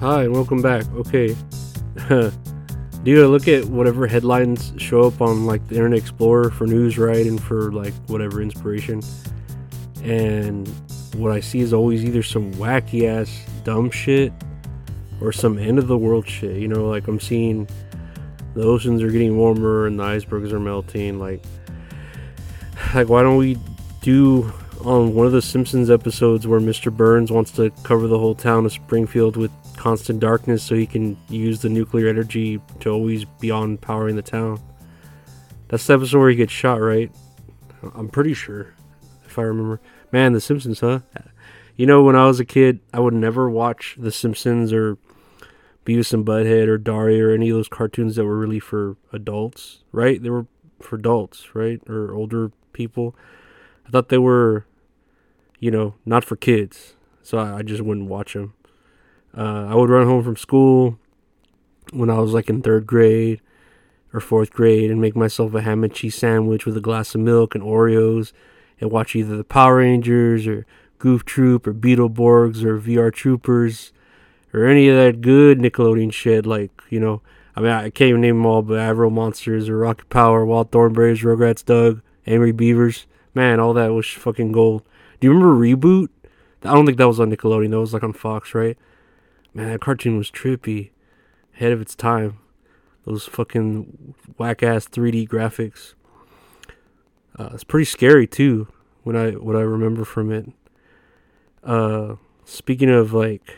Hi, and welcome back. Okay. Do you look at whatever headlines show up on like the Internet Explorer for news, right? And for like whatever inspiration. And what I see is always either some wacky ass dumb shit or some end of the world shit. You know, like I'm seeing the oceans are getting warmer and the icebergs are melting. Like, like why don't we do on one of the Simpsons episodes where Mr. Burns wants to cover the whole town of Springfield with constant darkness so he can use the nuclear energy to always be on powering the town. That's the episode where he gets shot, right? I'm pretty sure, if I remember. Man, The Simpsons, huh? You know, when I was a kid, I would never watch The Simpsons or Beavis and Butthead or Daria or any of those cartoons that were really for adults, right? They were for adults, right? Or older people. I thought they were, you know, not for kids. So I, I just wouldn't watch them. Uh, I would run home from school when I was like in third grade or fourth grade and make myself a ham and cheese sandwich with a glass of milk and Oreos and watch either the Power Rangers or Goof Troop or Beetleborgs or VR Troopers or any of that good Nickelodeon shit. Like, you know, I mean, I can't even name them all, but Aaahh!!! Real Monsters or Rocket Power, Wild Thornberrys, Rugrats Doug, Angry Beavers. Man, all that was fucking gold. Do you remember Reboot? I don't think that was on Nickelodeon. That was like on Fox, right? Man, that cartoon was trippy, ahead of its time. Those fucking whack ass 3D graphics. Uh, it's pretty scary too. When I what I remember from it. Uh, speaking of like,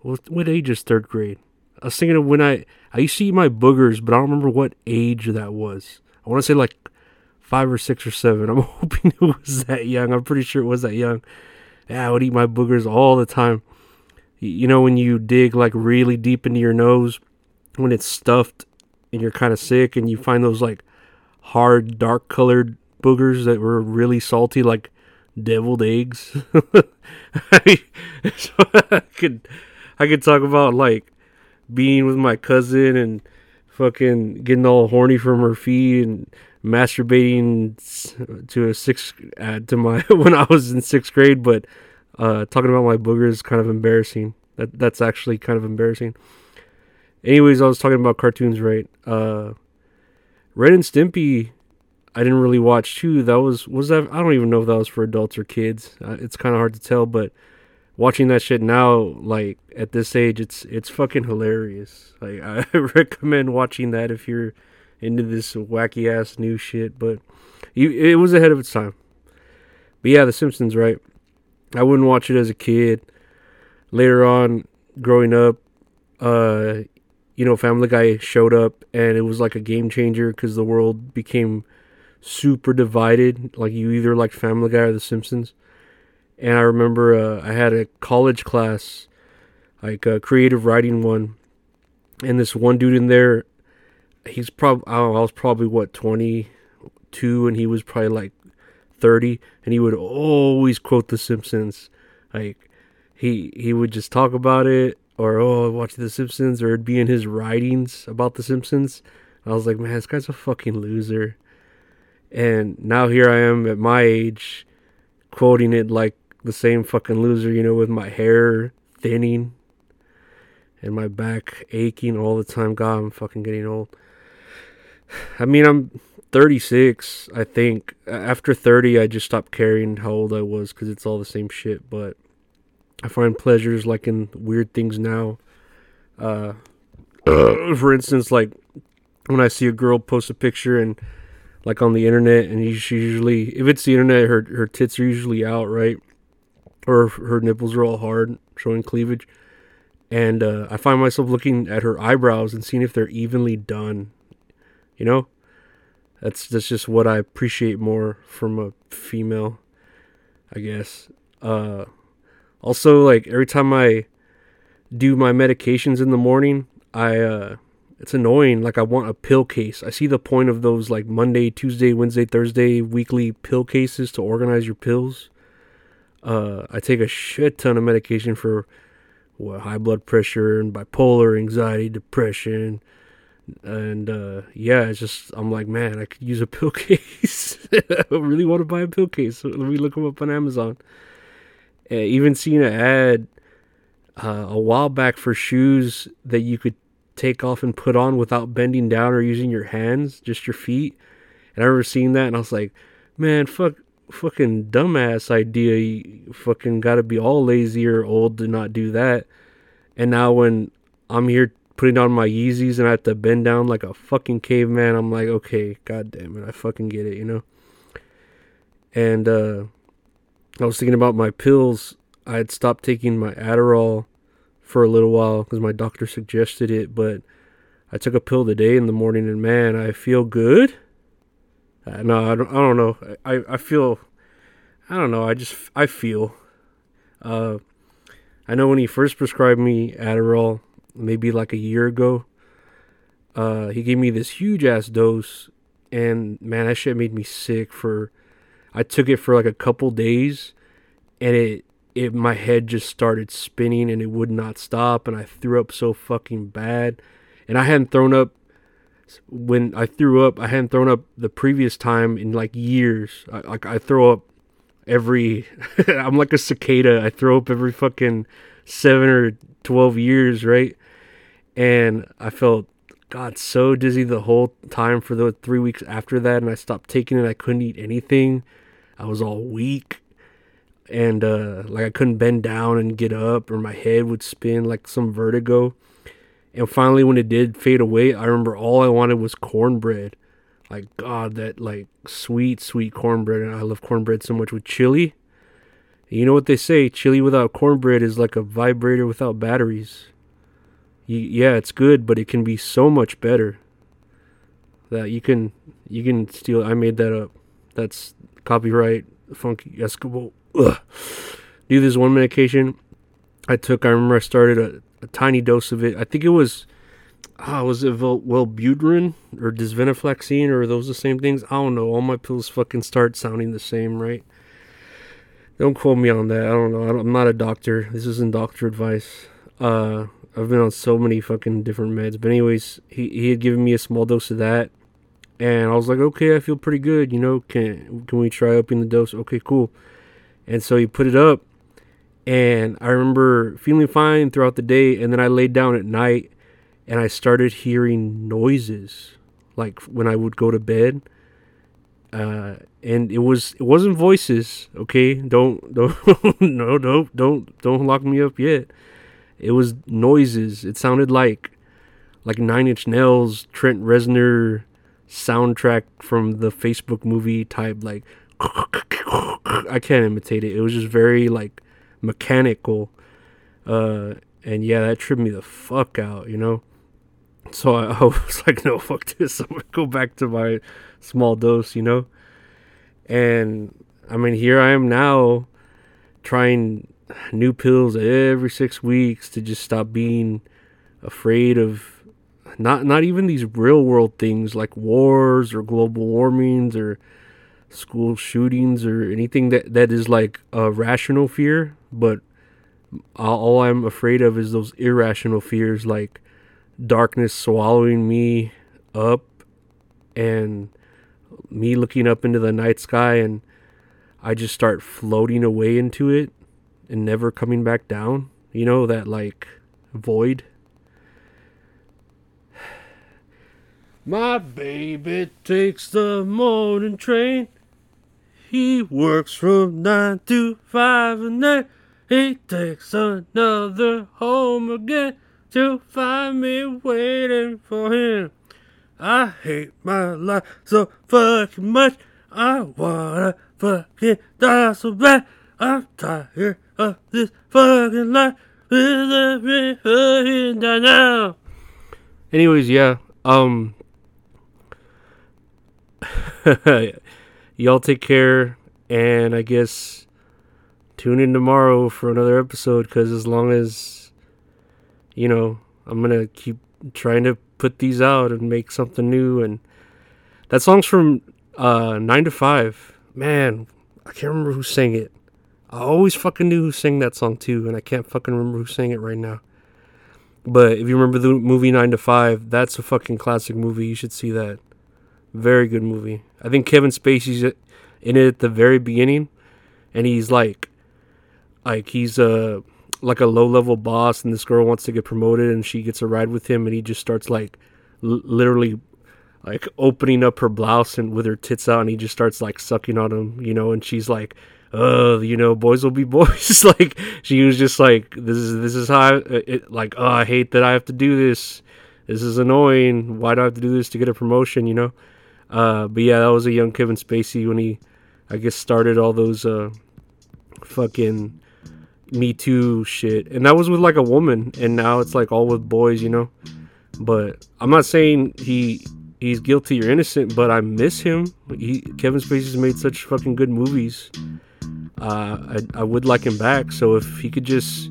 what what age is third grade? I was thinking of when I I used to eat my boogers, but I don't remember what age that was. I want to say like five or six or seven. I'm hoping it was that young. I'm pretty sure it was that young. Yeah, I would eat my boogers all the time. You know when you dig like really deep into your nose when it's stuffed and you're kind of sick and you find those like hard dark colored boogers that were really salty like deviled eggs. I, I could I could talk about like being with my cousin and fucking getting all horny from her feet and masturbating to a sixth uh, to my when I was in sixth grade, but uh, talking about my boogers is kind of embarrassing. That that's actually kind of embarrassing. Anyways, I was talking about cartoons, right? Uh, Ren and Stimpy, I didn't really watch too. That was was that I don't even know if that was for adults or kids. Uh, it's kind of hard to tell, but watching that shit now, like at this age, it's it's fucking hilarious. Like I recommend watching that if you're into this wacky ass new shit. But it was ahead of its time. But yeah, The Simpsons, right? I wouldn't watch it as a kid. Later on, growing up, uh, you know, Family Guy showed up and it was like a game changer because the world became super divided. Like you either liked Family Guy or The Simpsons. And I remember uh, I had a college class, like a creative writing one, and this one dude in there, he's probably I, oh, I was probably what twenty two, and he was probably like thirty, and he would always quote The Simpsons, like he he would just talk about it or oh watch The Simpsons or it'd be in his writings about The Simpsons. I was like, man, this guy's a fucking loser. And now here I am at my age, quoting it like the same fucking loser, you know, with my hair thinning and my back aching all the time. God, I'm fucking getting old. I mean, I'm 36, I think. After 30, I just stopped caring how old I was because it's all the same shit. But I find pleasures like in weird things now. Uh, for instance, like when I see a girl post a picture and like on the internet, and she usually, if it's the internet, her her tits are usually out, right, or her nipples are all hard, showing cleavage, and uh, I find myself looking at her eyebrows and seeing if they're evenly done. You know, that's that's just what I appreciate more from a female, I guess. Uh, also, like every time I do my medications in the morning, I uh it's annoying. Like I want a pill case. I see the point of those like Monday, Tuesday, Wednesday, Thursday weekly pill cases to organize your pills. Uh, I take a shit ton of medication for what, high blood pressure and bipolar, anxiety, depression, and uh, yeah, it's just I'm like, man, I could use a pill case. I really want to buy a pill case. So let me look them up on Amazon. Even seen an ad uh, a while back for shoes that you could take off and put on without bending down or using your hands, just your feet. And I remember seeing that and I was like, man, fuck, fucking dumbass idea. You fucking gotta be all lazy or old to not do that. And now when I'm here putting on my Yeezys and I have to bend down like a fucking caveman, I'm like, okay, god damn it, I fucking get it, you know? And uh I was thinking about my pills. I had stopped taking my Adderall for a little while because my doctor suggested it, but I took a pill today in the morning and man, I feel good. Uh, no, I don't. I don't know. I I feel. I don't know. I just I feel. Uh, I know when he first prescribed me Adderall, maybe like a year ago. Uh, he gave me this huge ass dose, and man, that shit made me sick. For I took it for like a couple days, and it it my head just started spinning and it would not stop, and I threw up so fucking bad, and I hadn't thrown up when I threw up, I hadn't thrown up the previous time in like years. I, like I throw up every. I'm like a cicada. I throw up every fucking seven or twelve years, right? And I felt God so dizzy the whole time for the three weeks after that, and I stopped taking it. I couldn't eat anything. I was all weak, and uh, like I couldn't bend down and get up, or my head would spin like some vertigo and finally, when it did fade away, I remember all I wanted was cornbread. Like, God, that like sweet, sweet cornbread. And I love cornbread so much with chili. And you know what they say? Chili without cornbread is like a vibrator without batteries. Yeah, it's good, but it can be so much better. That you can you can steal. I made that up. That's copyright Funky Escobar. Ugh. Do this one medication I took. I remember I started a a tiny dose of it. I think it was, ah, was it Wellbutrin or Desvenlafaxine or are those the same things? I don't know. All my pills fucking start sounding the same, right? Don't quote me on that. I don't know. I'm not a doctor. This isn't doctor advice. Uh, I've been on so many fucking different meds. But anyways, he he had given me a small dose of that, and I was like, okay, I feel pretty good. You know, can can we try upping the dose? Okay, cool. And so he put it up, and I remember feeling fine throughout the day. And then I laid down at night and I started hearing noises, like when I would go to bed. Uh, and it was it wasn't voices. Okay, don't don't no no don't don't lock me up yet. It was noises. It sounded like like Nine Inch Nails, Trent Reznor soundtrack from the Facebook movie type. Like I can't imitate it. It was just very like mechanical. Uh, and yeah, that tripped me the fuck out, you know? So I, I was like, no, fuck this. I'm gonna go back to my small dose, you know? And I mean, here I am now trying new pills every six weeks to just stop being afraid of not not even these real world things like wars or global warmings or school shootings or anything that, that is like a rational fear, but all I'm afraid of is those irrational fears like darkness swallowing me up and me looking up into the night sky and I just start floating away into it and never coming back down. You know, that like void. My baby takes the morning train he works from nine to five and then he takes another home again to find me waiting for him. I hate my life so fucking much. I wanna fucking die so bad. I'm tired of this fucking life. Fucking die now. Anyways, yeah. Um. y'all take care, and I guess tune in tomorrow for another episode. Because as long as you know, I'm gonna keep trying to put these out and make something new. And that song's from uh, Nine to Five. Man, I can't remember who sang it. I always fucking knew who sang that song too, and I can't fucking remember who sang it right now. But if you remember the movie Nine to Five, that's a fucking classic movie. You should see that. Very good movie. I think Kevin Spacey's in it at the very beginning, and he's like, like he's a like a low level boss, and this girl wants to get promoted, and she gets a ride with him, and he just starts like l- literally like opening up her blouse and with her tits out, and he just starts like sucking on him, you know, and she's like. Uh, you know, boys will be boys. like she was just like, this is this is how it, like. Oh, I hate that I have to do this. This is annoying. Why do I have to do this to get a promotion? You know. Uh, but yeah, that was a young Kevin Spacey when he, I guess, started all those uh, fucking Me Too shit, and that was with like a woman, and now it's like all with boys, you know. But I'm not saying he he's guilty or innocent, but I miss him. He Kevin Spacey's made such fucking good movies. Uh, I I would like him back. So if he could just,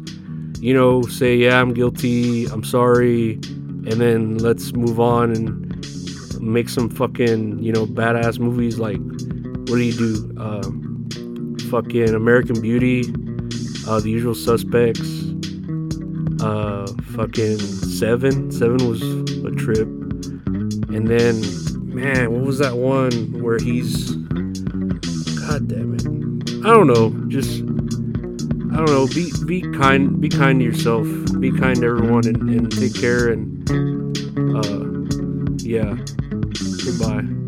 you know, say yeah, I'm guilty, I'm sorry, and then let's move on and make some fucking you know badass movies like what do you do? Uh, fucking American Beauty, uh, The Usual Suspects, uh, fucking Seven. Seven was a trip, and then man, what was that one where he's? God damn it! I don't know. Just I don't know. Be be kind. Be kind to yourself. Be kind to everyone, and, and take care. And uh, yeah. Goodbye.